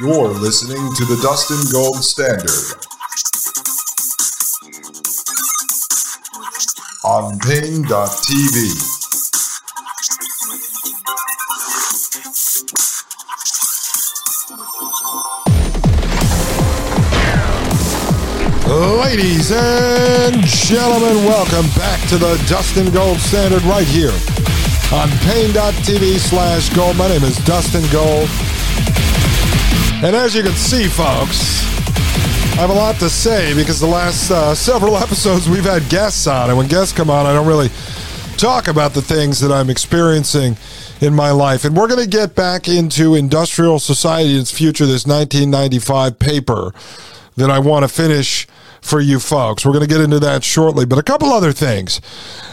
You're listening to the Dustin Gold Standard on Paine.tv. Ladies and gentlemen, welcome back to the Dustin Gold Standard right here on Paine.tv slash gold. My name is Dustin Gold. And as you can see, folks, I have a lot to say because the last uh, several episodes we've had guests on, and when guests come on, I don't really talk about the things that I'm experiencing in my life. And we're going to get back into Industrial Society and its Future, this 1995 paper that I want to finish for you folks. We're going to get into that shortly, but a couple other things.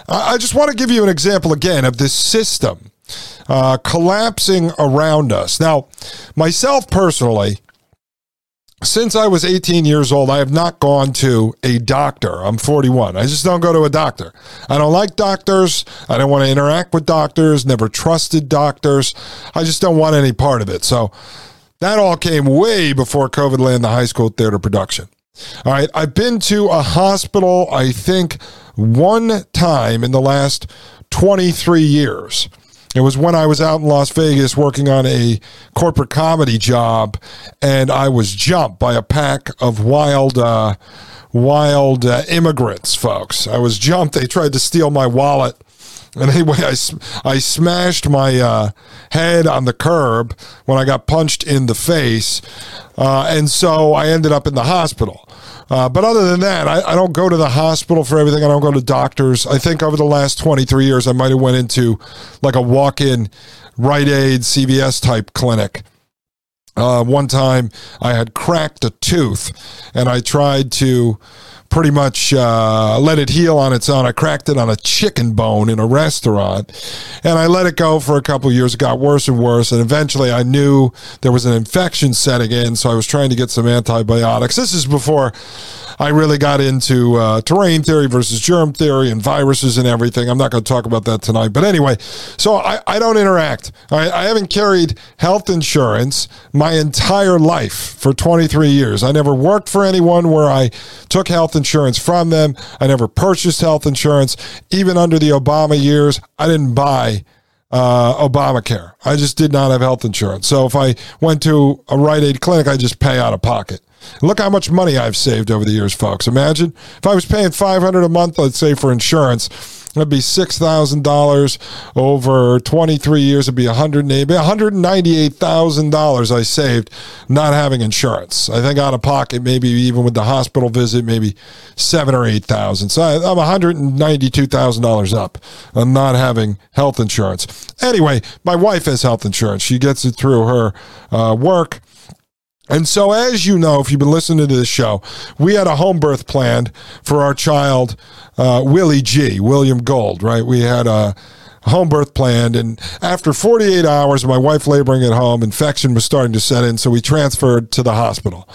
I just want to give you an example again of this system uh, collapsing around us. Now, myself personally, since I was 18 years old, I have not gone to a doctor. I'm 41. I just don't go to a doctor. I don't like doctors. I don't want to interact with doctors, never trusted doctors. I just don't want any part of it. So that all came way before COVID landed the high school theater production. All right. I've been to a hospital, I think, one time in the last 23 years. It was when I was out in Las Vegas working on a corporate comedy job, and I was jumped by a pack of wild, uh, wild uh, immigrants, folks. I was jumped. They tried to steal my wallet. And anyway, I, I smashed my uh, head on the curb when I got punched in the face. Uh, and so I ended up in the hospital. Uh, but other than that, I, I, don't go to the hospital for everything. I don't go to doctors. I think over the last 23 years, I might have went into like a walk-in Rite Aid, CVS type clinic. Uh, one time I had cracked a tooth and I tried to pretty much uh, let it heal on its own. I cracked it on a chicken bone in a restaurant, and I let it go for a couple years. It got worse and worse, and eventually I knew there was an infection setting in, so I was trying to get some antibiotics. This is before I really got into uh, terrain theory versus germ theory and viruses and everything. I'm not going to talk about that tonight. But anyway, so I, I don't interact. I, I haven't carried health insurance my entire life for 23 years. I never worked for anyone where I took health insurance from them. I never purchased health insurance. Even under the Obama years, I didn't buy uh, Obamacare. I just did not have health insurance. So if I went to a Rite Aid clinic, I just pay out of pocket. Look how much money I've saved over the years, folks. Imagine if I was paying 500 a month, let's say for insurance, that'd be $6,000 over 23 years. It'd be $198,000 I saved not having insurance. I think out of pocket, maybe even with the hospital visit, maybe seven or 8,000. So I'm $192,000 up on not having health insurance. Anyway, my wife has health insurance. She gets it through her uh, work. And so, as you know, if you've been listening to this show, we had a home birth planned for our child, uh, Willie G, William Gold, right? We had a home birth planned. And after 48 hours, my wife laboring at home, infection was starting to set in. So we transferred to the hospital.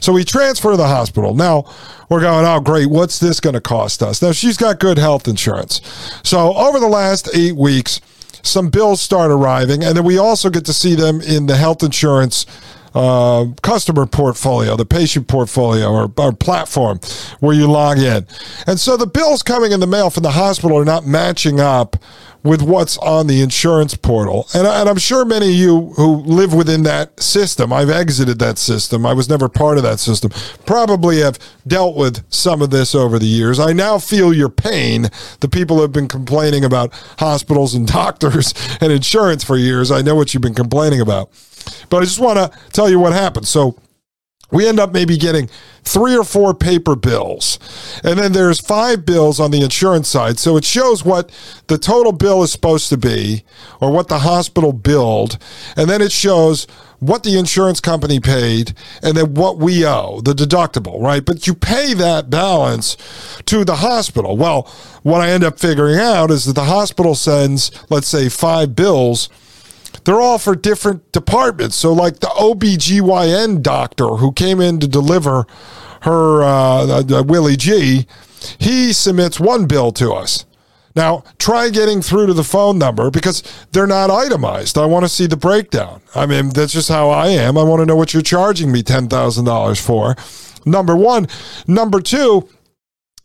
So we transfer to the hospital. Now we're going, oh, great. What's this going to cost us? Now she's got good health insurance. So over the last eight weeks, some bills start arriving. And then we also get to see them in the health insurance uh, customer portfolio, the patient portfolio or, or platform where you log in. And so the bills coming in the mail from the hospital are not matching up with what's on the insurance portal. And, and, I'm sure many of you who live within that system, I've exited that system. I was never part of that system, probably have dealt with some of this over the years. I now feel your pain. The people have been complaining about hospitals and doctors and insurance for years, I know what you've been complaining about. But I just want to tell you what happened. So we end up maybe getting three or four paper bills. And then there's five bills on the insurance side. So it shows what the total bill is supposed to be or what the hospital billed. And then it shows what the insurance company paid and then what we owe, the deductible, right? But you pay that balance to the hospital. Well, what I end up figuring out is that the hospital sends, let's say, five bills they're all for different departments. So, like the OBGYN doctor who came in to deliver her uh, uh, Willie G, he submits one bill to us. Now, try getting through to the phone number because they're not itemized. I want to see the breakdown. I mean, that's just how I am. I want to know what you're charging me $10,000 for. Number one. Number two,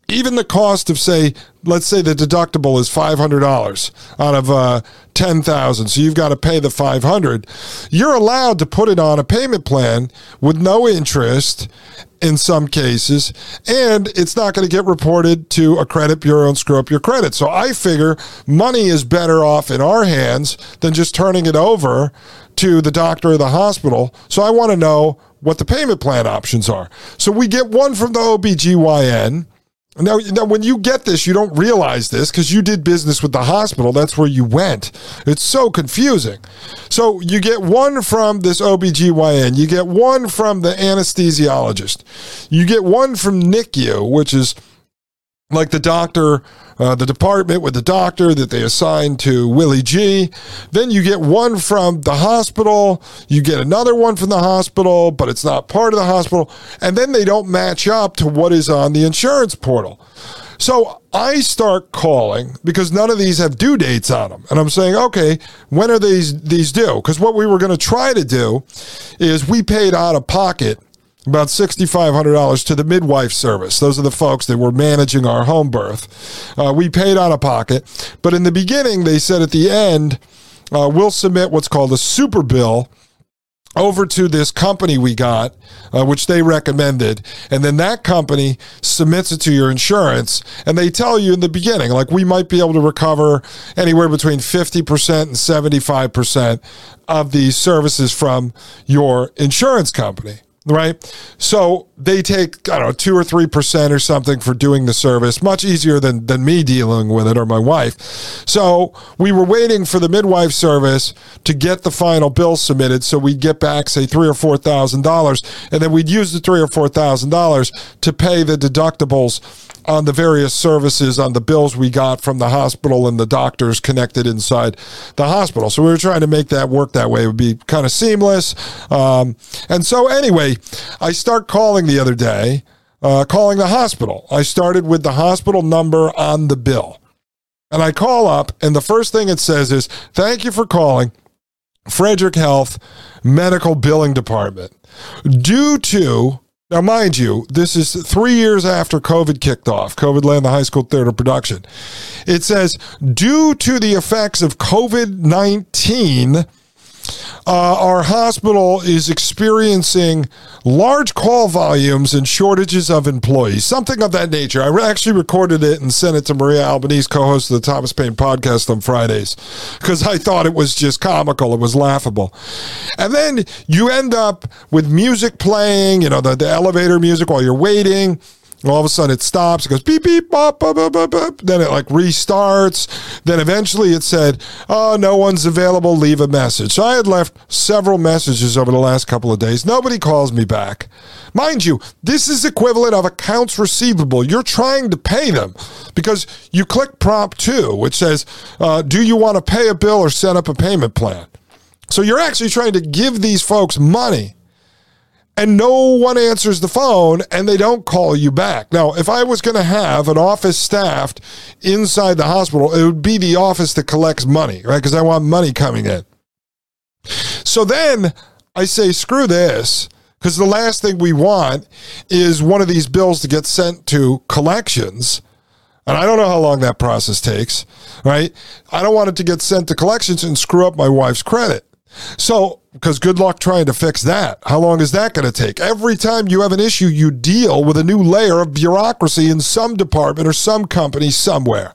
even the cost of say let's say the deductible is $500 out of uh, 10000 so you've got to pay the 500 you're allowed to put it on a payment plan with no interest in some cases and it's not going to get reported to a credit bureau and screw up your credit. So i figure money is better off in our hands than just turning it over to the doctor or the hospital. So i want to know what the payment plan options are. So we get one from the obgyn now, now, when you get this, you don't realize this because you did business with the hospital. That's where you went. It's so confusing. So you get one from this OBGYN, you get one from the anesthesiologist, you get one from NICU, which is like the doctor, uh, the department with the doctor that they assign to Willie G. Then you get one from the hospital. You get another one from the hospital, but it's not part of the hospital. And then they don't match up to what is on the insurance portal. So I start calling because none of these have due dates on them. And I'm saying, okay, when are these these due? Because what we were going to try to do is we paid out of pocket about $6,500 to the midwife service. Those are the folks that were managing our home birth. Uh, we paid out of pocket, but in the beginning, they said at the end, uh, we'll submit what's called a super bill over to this company we got, uh, which they recommended. And then that company submits it to your insurance. And they tell you in the beginning, like, we might be able to recover anywhere between 50% and 75% of these services from your insurance company right? So they take, I don't know, two or three percent or something for doing the service, much easier than than me dealing with it or my wife. So we were waiting for the midwife service to get the final bill submitted so we'd get back, say, three or four thousand dollars, and then we'd use the three or four thousand dollars to pay the deductibles on the various services on the bills we got from the hospital and the doctors connected inside the hospital. So we were trying to make that work that way. It would be kind of seamless. Um, and so, anyway, I start calling the other day, uh, calling the hospital. I started with the hospital number on the bill. And I call up, and the first thing it says is, Thank you for calling Frederick Health Medical Billing Department. Due to now, mind you, this is three years after COVID kicked off, COVID land the high school theater production. It says, due to the effects of COVID 19, uh, our hospital is experiencing large call volumes and shortages of employees, something of that nature. I re- actually recorded it and sent it to Maria Albanese, co host of the Thomas Paine podcast on Fridays, because I thought it was just comical. It was laughable. And then you end up with music playing, you know, the, the elevator music while you're waiting all of a sudden it stops. It goes beep beep bop, bop, bop, bop, bop. Then it like restarts. Then eventually it said, "Oh, no one's available. Leave a message." So I had left several messages over the last couple of days. Nobody calls me back. Mind you, this is equivalent of accounts receivable. You're trying to pay them because you click prompt two, which says, uh, "Do you want to pay a bill or set up a payment plan?" So you're actually trying to give these folks money and no one answers the phone and they don't call you back. Now, if I was going to have an office staffed inside the hospital, it would be the office that collects money, right? Because I want money coming in. So then I say, screw this. Because the last thing we want is one of these bills to get sent to collections. And I don't know how long that process takes, right? I don't want it to get sent to collections and screw up my wife's credit. So, because good luck trying to fix that. How long is that going to take? Every time you have an issue, you deal with a new layer of bureaucracy in some department or some company somewhere.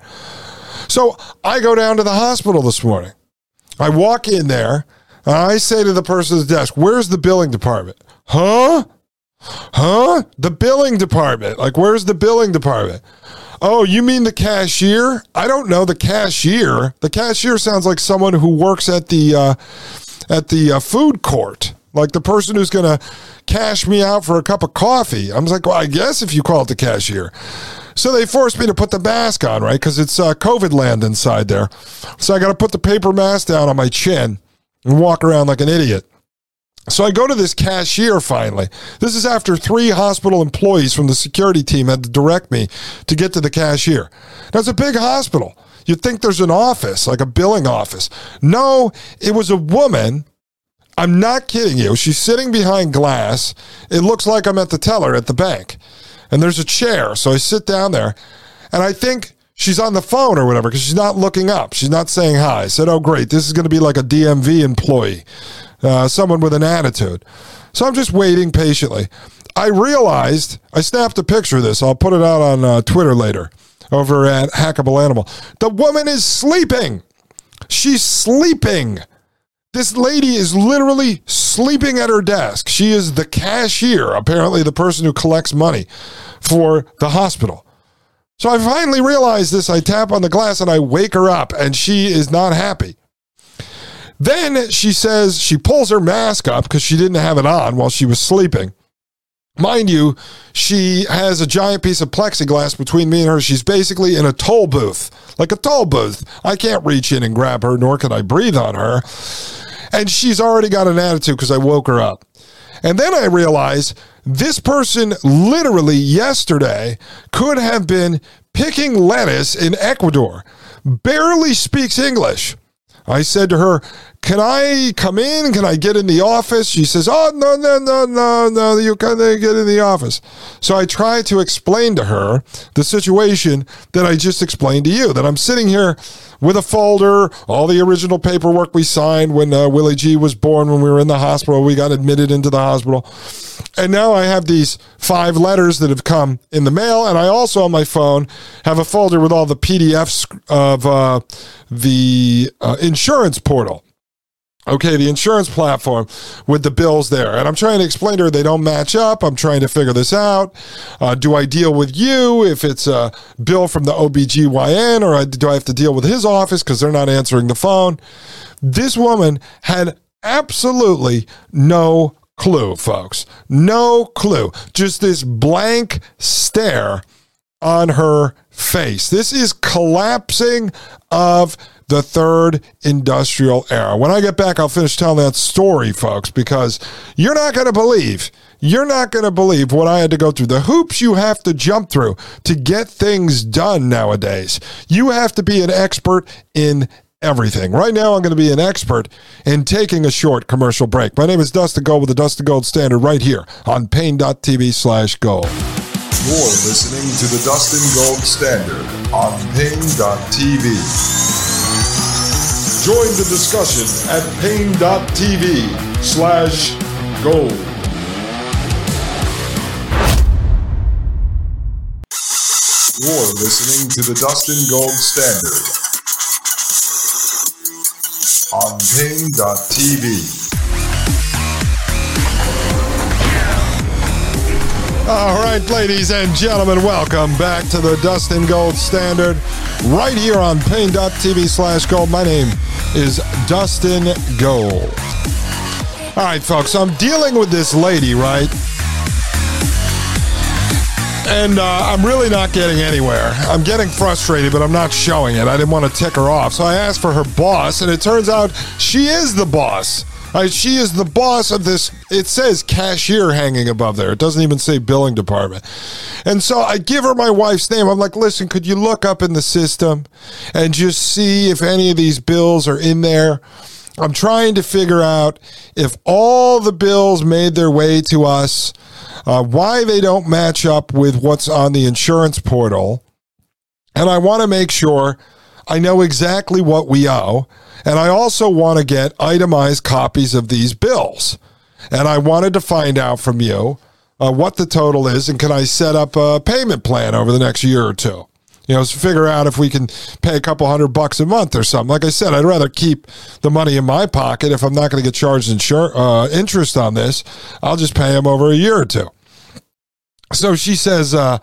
So, I go down to the hospital this morning. I walk in there and I say to the person at the desk, Where's the billing department? Huh? Huh? The billing department. Like, where's the billing department? Oh, you mean the cashier? I don't know the cashier. The cashier sounds like someone who works at the uh, at the uh, food court, like the person who's going to cash me out for a cup of coffee. I'm like, well, I guess if you call it the cashier. So they forced me to put the mask on, right? Because it's uh, COVID land inside there. So I got to put the paper mask down on my chin and walk around like an idiot. So I go to this cashier finally. This is after three hospital employees from the security team had to direct me to get to the cashier. It's a big hospital. You'd think there's an office, like a billing office. No, it was a woman. I'm not kidding you. She's sitting behind glass. It looks like I'm at the teller at the bank. And there's a chair. So I sit down there and I think she's on the phone or whatever because she's not looking up. She's not saying hi. I said, Oh, great. This is going to be like a DMV employee, uh, someone with an attitude. So I'm just waiting patiently. I realized, I snapped a picture of this. I'll put it out on uh, Twitter later over at Hackable Animal. The woman is sleeping. She's sleeping. This lady is literally sleeping at her desk. She is the cashier, apparently, the person who collects money for the hospital. So I finally realize this. I tap on the glass and I wake her up, and she is not happy. Then she says she pulls her mask up because she didn't have it on while she was sleeping. Mind you, she has a giant piece of plexiglass between me and her. She's basically in a toll booth, like a toll booth. I can't reach in and grab her, nor can I breathe on her. And she's already got an attitude because I woke her up. And then I realize this person literally yesterday could have been picking lettuce in Ecuador, barely speaks English. I said to her, Can I come in? Can I get in the office? She says, Oh, no, no, no, no, no, you can't get in the office. So I try to explain to her the situation that I just explained to you that I'm sitting here with a folder, all the original paperwork we signed when uh, Willie G was born, when we were in the hospital. We got admitted into the hospital. And now I have these five letters that have come in the mail. And I also on my phone have a folder with all the PDFs of uh, the uh, insurance portal. Okay, the insurance platform with the bills there. And I'm trying to explain to her they don't match up. I'm trying to figure this out. Uh, do I deal with you if it's a bill from the OBGYN or do I have to deal with his office because they're not answering the phone? This woman had absolutely no clue, folks. No clue. Just this blank stare on her face. This is collapsing of the third industrial era. When I get back, I'll finish telling that story, folks, because you're not going to believe. You're not going to believe what I had to go through. The hoops you have to jump through to get things done nowadays. You have to be an expert in everything. Right now, I'm going to be an expert in taking a short commercial break. My name is Dustin Gold with the Dustin Gold Standard right here on Paine.tv slash gold. You're listening to the Dustin Gold Standard on Paine.tv. Join the discussion at Paine.tv slash gold. You're listening to the Dustin Gold Standard on Paine.tv. All right, ladies and gentlemen, welcome back to the Dustin Gold Standard right here on Paine.tv slash gold. My name is Dustin Gold. All right, folks, I'm dealing with this lady, right? And uh, I'm really not getting anywhere. I'm getting frustrated, but I'm not showing it. I didn't want to tick her off. So I asked for her boss, and it turns out she is the boss. Uh, she is the boss of this. It says cashier hanging above there. It doesn't even say billing department. And so I give her my wife's name. I'm like, listen, could you look up in the system and just see if any of these bills are in there? I'm trying to figure out if all the bills made their way to us, uh, why they don't match up with what's on the insurance portal. And I want to make sure I know exactly what we owe. And I also want to get itemized copies of these bills. And I wanted to find out from you uh, what the total is and can I set up a payment plan over the next year or two? You know, figure out if we can pay a couple hundred bucks a month or something. Like I said, I'd rather keep the money in my pocket if I'm not going to get charged insur- uh, interest on this. I'll just pay them over a year or two. So she says, uh,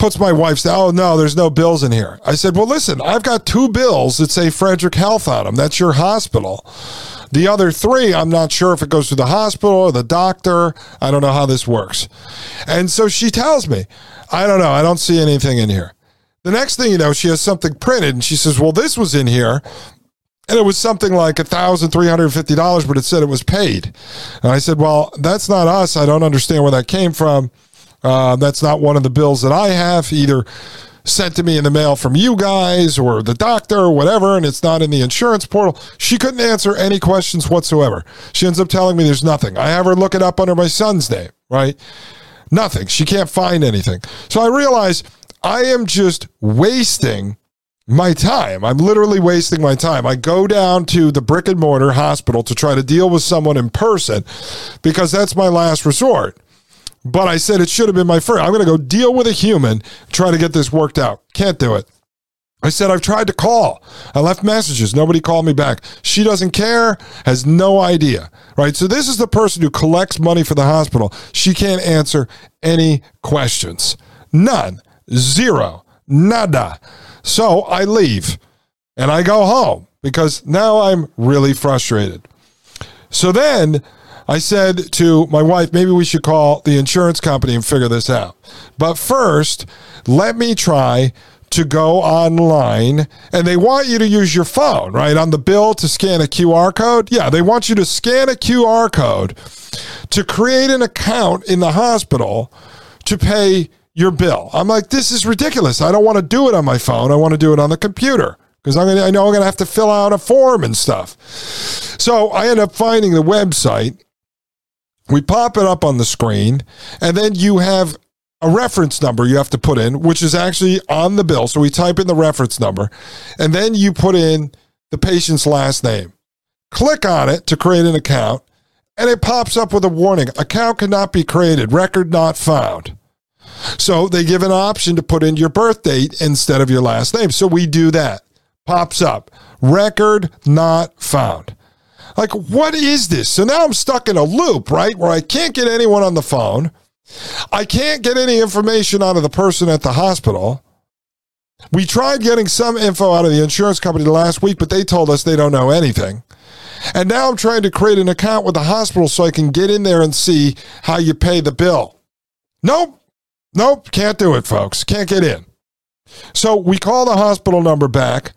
puts my wife's, oh no, there's no bills in here. I said, well, listen, I've got two bills that say Frederick Health on them. That's your hospital. The other three, I'm not sure if it goes to the hospital or the doctor. I don't know how this works. And so she tells me, I don't know. I don't see anything in here. The next thing you know, she has something printed and she says, well, this was in here. And it was something like $1,350, but it said it was paid. And I said, well, that's not us. I don't understand where that came from. Uh, that's not one of the bills that I have. Either sent to me in the mail from you guys or the doctor or whatever, and it's not in the insurance portal. She couldn't answer any questions whatsoever. She ends up telling me there's nothing. I have her look it up under my son's name, right? Nothing. She can't find anything. So I realize I am just wasting my time. I'm literally wasting my time. I go down to the brick and mortar hospital to try to deal with someone in person because that's my last resort. But I said it should have been my first. I'm going to go deal with a human, try to get this worked out. Can't do it. I said, I've tried to call. I left messages. Nobody called me back. She doesn't care, has no idea. Right. So, this is the person who collects money for the hospital. She can't answer any questions. None. Zero. Nada. So, I leave and I go home because now I'm really frustrated. So then I said to my wife, maybe we should call the insurance company and figure this out. But first, let me try to go online and they want you to use your phone, right? On the bill to scan a QR code. Yeah, they want you to scan a QR code to create an account in the hospital to pay your bill. I'm like, this is ridiculous. I don't want to do it on my phone. I want to do it on the computer because I'm gonna, I know I'm going to have to fill out a form and stuff. So I end up finding the website. We pop it up on the screen, and then you have a reference number you have to put in, which is actually on the bill. So we type in the reference number, and then you put in the patient's last name. Click on it to create an account, and it pops up with a warning account cannot be created, record not found. So they give an option to put in your birth date instead of your last name. So we do that. Pops up, record not found. Like, what is this? So now I'm stuck in a loop, right? Where I can't get anyone on the phone. I can't get any information out of the person at the hospital. We tried getting some info out of the insurance company last week, but they told us they don't know anything. And now I'm trying to create an account with the hospital so I can get in there and see how you pay the bill. Nope. Nope. Can't do it, folks. Can't get in. So we call the hospital number back,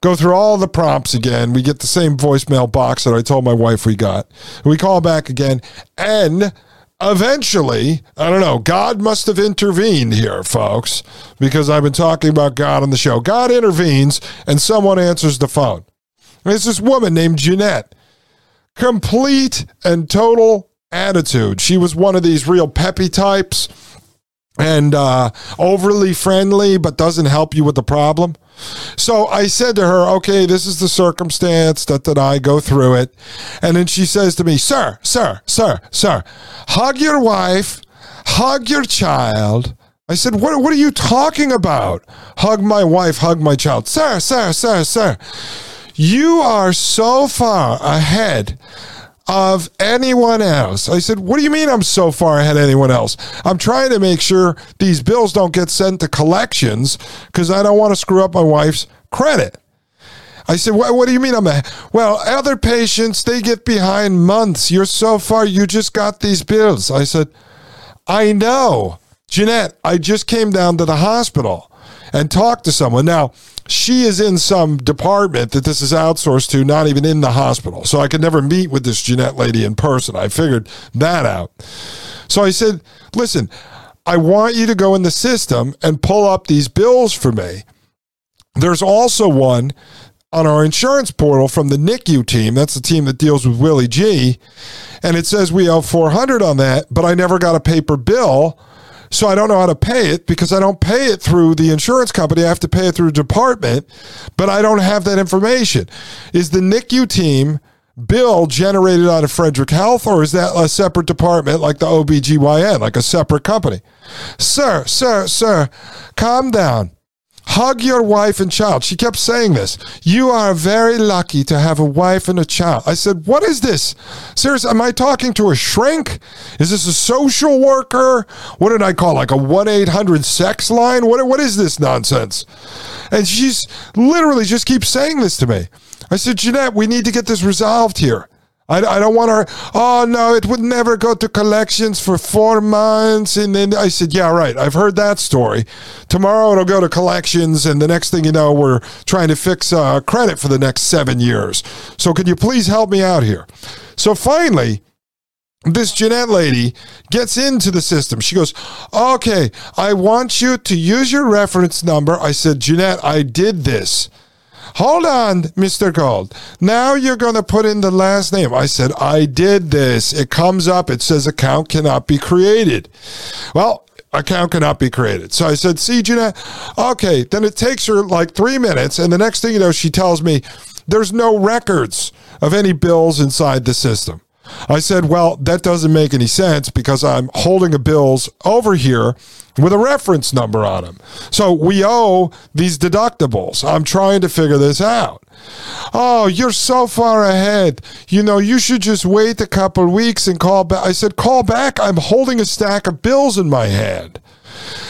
go through all the prompts again. We get the same voicemail box that I told my wife we got. We call back again, and eventually, I don't know, God must have intervened here, folks, because I've been talking about God on the show. God intervenes and someone answers the phone. It's this woman named Jeanette. Complete and total attitude. She was one of these real peppy types and uh, overly friendly, but doesn't help you with the problem. So I said to her, okay, this is the circumstance that, that I go through it. And then she says to me, sir, sir, sir, sir, hug your wife, hug your child. I said, what, what are you talking about? Hug my wife, hug my child. Sir, sir, sir, sir, you are so far ahead of anyone else. I said, What do you mean I'm so far ahead of anyone else? I'm trying to make sure these bills don't get sent to collections because I don't want to screw up my wife's credit. I said, what, what do you mean I'm a, well, other patients, they get behind months. You're so far, you just got these bills. I said, I know. Jeanette, I just came down to the hospital and talk to someone. Now, she is in some department that this is outsourced to, not even in the hospital. So I could never meet with this Jeanette lady in person. I figured that out. So I said, listen, I want you to go in the system and pull up these bills for me. There's also one on our insurance portal from the NICU team. That's the team that deals with Willie G. And it says we owe 400 on that, but I never got a paper bill so I don't know how to pay it because I don't pay it through the insurance company. I have to pay it through a department, but I don't have that information. Is the NICU team bill generated out of Frederick Health or is that a separate department like the OBGYN, like a separate company? Sir, sir, sir, calm down. Hug your wife and child. She kept saying this. You are very lucky to have a wife and a child. I said, What is this? Seriously, am I talking to a shrink? Is this a social worker? What did I call like a 1 800 sex line? What, what is this nonsense? And she's literally just keeps saying this to me. I said, Jeanette, we need to get this resolved here. I, I don't want her. Oh no, it would never go to collections for four months. And then I said, yeah, right. I've heard that story. Tomorrow it'll go to collections, and the next thing you know, we're trying to fix uh, credit for the next seven years. So can you please help me out here? So finally, this Jeanette lady gets into the system. She goes, Okay, I want you to use your reference number. I said, Jeanette, I did this. Hold on, Mr. Gold. Now you're going to put in the last name. I said, I did this. It comes up, it says account cannot be created. Well, account cannot be created. So I said, see, Jeanette, okay. Then it takes her like three minutes. And the next thing you know, she tells me there's no records of any bills inside the system. I said, well, that doesn't make any sense because I'm holding a bills over here with a reference number on them. So we owe these deductibles. I'm trying to figure this out. Oh, you're so far ahead. You know, you should just wait a couple weeks and call back. I said, call back. I'm holding a stack of bills in my hand.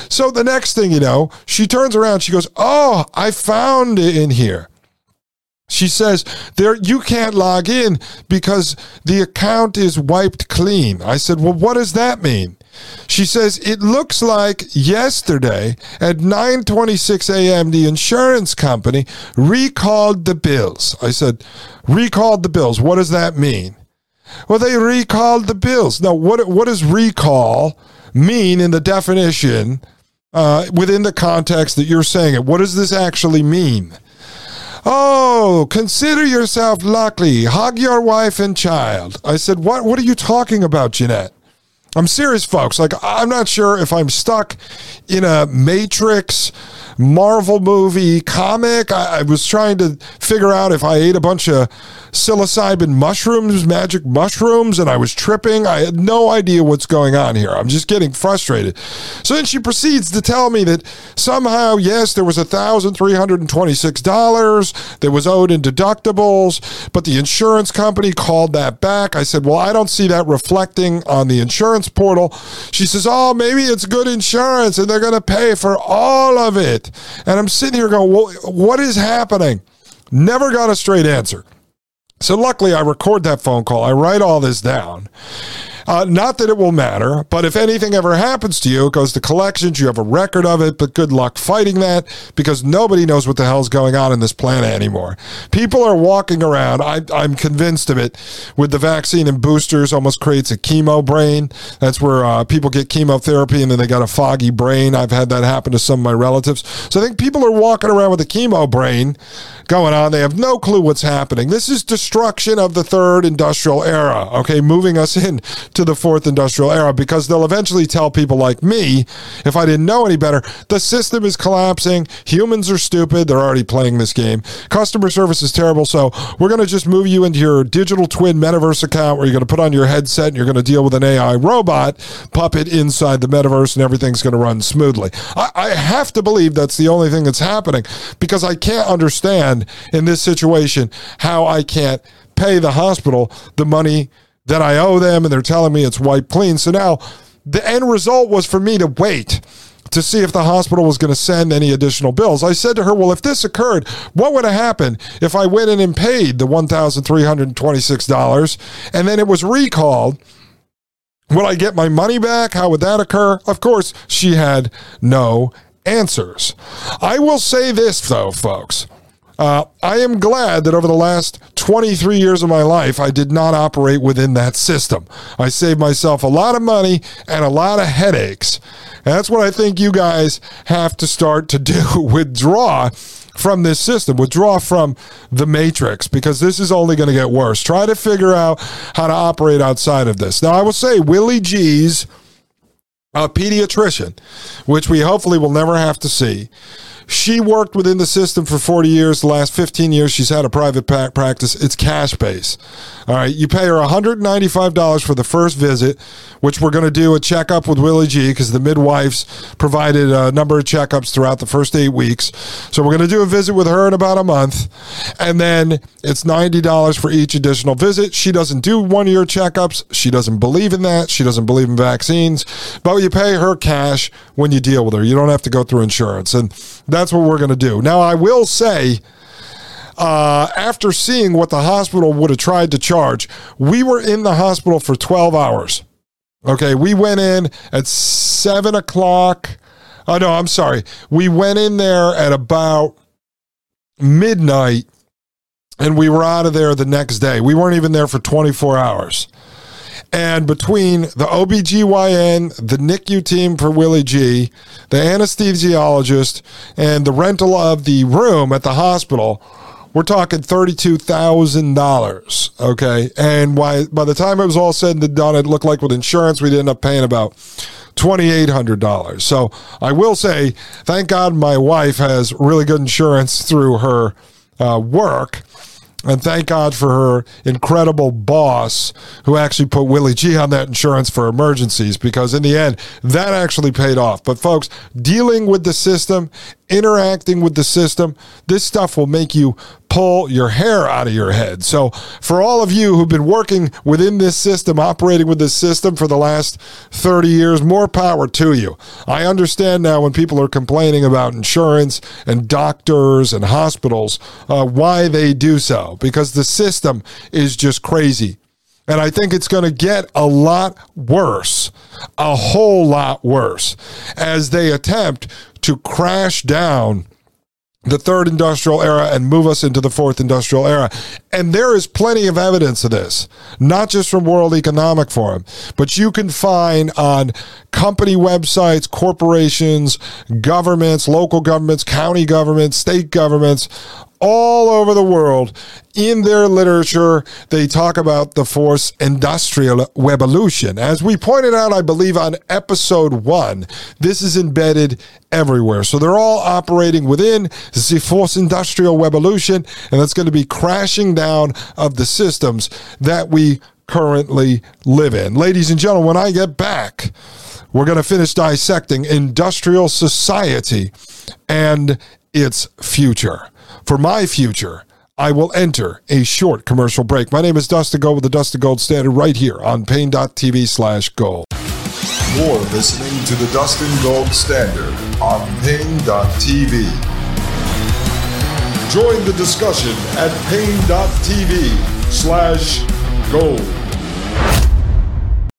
So the next thing you know, she turns around. She goes, Oh, I found it in here. She says there you can't log in because the account is wiped clean. I said, "Well, what does that mean?" She says it looks like yesterday at 9:26 a.m. the insurance company recalled the bills. I said, "Recalled the bills. What does that mean?" Well, they recalled the bills. Now, what what does recall mean in the definition uh, within the context that you're saying it? What does this actually mean? Oh, consider yourself lucky. Hug your wife and child. I said, What what are you talking about, Jeanette? I'm serious, folks. Like, I'm not sure if I'm stuck in a matrix Marvel movie comic. I, I, was trying to figure out if I ate a bunch of psilocybin mushrooms, magic mushrooms, and I was tripping. I had no idea what's going on here. I'm just getting frustrated. So then she proceeds to tell me that somehow, yes, there was $1,326 that was owed in deductibles, but the insurance company called that back. I said, Well, I don't see that reflecting on the insurance portal. She says, Oh, maybe it's good insurance and they're going to pay for all of it. And I'm sitting here going, well, what is happening? Never got a straight answer. So luckily, I record that phone call. I write all this down. Uh, not that it will matter, but if anything ever happens to you, it goes to collections. You have a record of it, but good luck fighting that because nobody knows what the hell's going on in this planet anymore. People are walking around. I, I'm convinced of it with the vaccine and boosters almost creates a chemo brain. That's where uh, people get chemotherapy and then they got a foggy brain. I've had that happen to some of my relatives. So I think people are walking around with a chemo brain going on. They have no clue what's happening. This is destruction of the third industrial era, okay, moving us in to the fourth industrial era because they'll eventually tell people like me, if I didn't know any better, the system is collapsing. Humans are stupid. They're already playing this game. Customer service is terrible. So we're going to just move you into your digital twin metaverse account where you're going to put on your headset and you're going to deal with an AI robot puppet inside the metaverse and everything's going to run smoothly. I, I have to believe that's the only thing that's happening because I can't understand in this situation how I can't pay the hospital the money that I owe them and they're telling me it's wiped clean. So now the end result was for me to wait to see if the hospital was going to send any additional bills. I said to her, Well, if this occurred, what would have happened if I went in and paid the $1,326 and then it was recalled? Would I get my money back? How would that occur? Of course, she had no answers. I will say this, though, folks. Uh, I am glad that over the last 23 years of my life, I did not operate within that system. I saved myself a lot of money and a lot of headaches. And that's what I think you guys have to start to do withdraw from this system, withdraw from the matrix, because this is only going to get worse. Try to figure out how to operate outside of this. Now, I will say, Willie G's a pediatrician, which we hopefully will never have to see. She worked within the system for 40 years. The last 15 years, she's had a private practice. It's cash base. All right. You pay her $195 for the first visit, which we're going to do a checkup with Willie G because the midwives provided a number of checkups throughout the first eight weeks. So we're going to do a visit with her in about a month. And then it's $90 for each additional visit. She doesn't do one year checkups. She doesn't believe in that. She doesn't believe in vaccines. But you pay her cash when you deal with her. You don't have to go through insurance. And that's what we're going to do. Now, I will say, uh, after seeing what the hospital would have tried to charge, we were in the hospital for 12 hours. Okay, we went in at 7 o'clock. Oh, no, I'm sorry. We went in there at about midnight and we were out of there the next day. We weren't even there for 24 hours. And between the OBGYN, the NICU team for Willie G, the anesthesiologist, and the rental of the room at the hospital, we're talking $32,000. Okay. And by, by the time it was all said and done, it looked like with insurance, we'd end up paying about $2,800. So I will say, thank God my wife has really good insurance through her uh, work. And thank God for her incredible boss who actually put Willie G on that insurance for emergencies because in the end, that actually paid off. But folks, dealing with the system, interacting with the system, this stuff will make you pull your hair out of your head. So, for all of you who've been working within this system, operating with this system for the last 30 years, more power to you. I understand now when people are complaining about insurance and doctors and hospitals, uh, why they do so, because the system is just crazy. And I think it's going to get a lot worse, a whole lot worse, as they attempt to crash down the third industrial era and move us into the fourth industrial era. And there is plenty of evidence of this, not just from World Economic Forum, but you can find on company websites, corporations, governments, local governments, county governments, state governments, all over the world. In their literature they talk about the fourth industrial revolution. As we pointed out i believe on episode one this is embedded everywhere. So they're all operating within the fourth industrial revolution and that's going to be crashing down of the systems that we currently live in. Ladies and gentlemen when i get back we're going to finish dissecting industrial society and its future for my future, I will enter a short commercial break. My name is Dustin Gold with the Dustin Gold Standard right here on Paine.tv slash gold. You're listening to the Dustin Gold Standard on Paine.tv. Join the discussion at Paine.tv slash gold.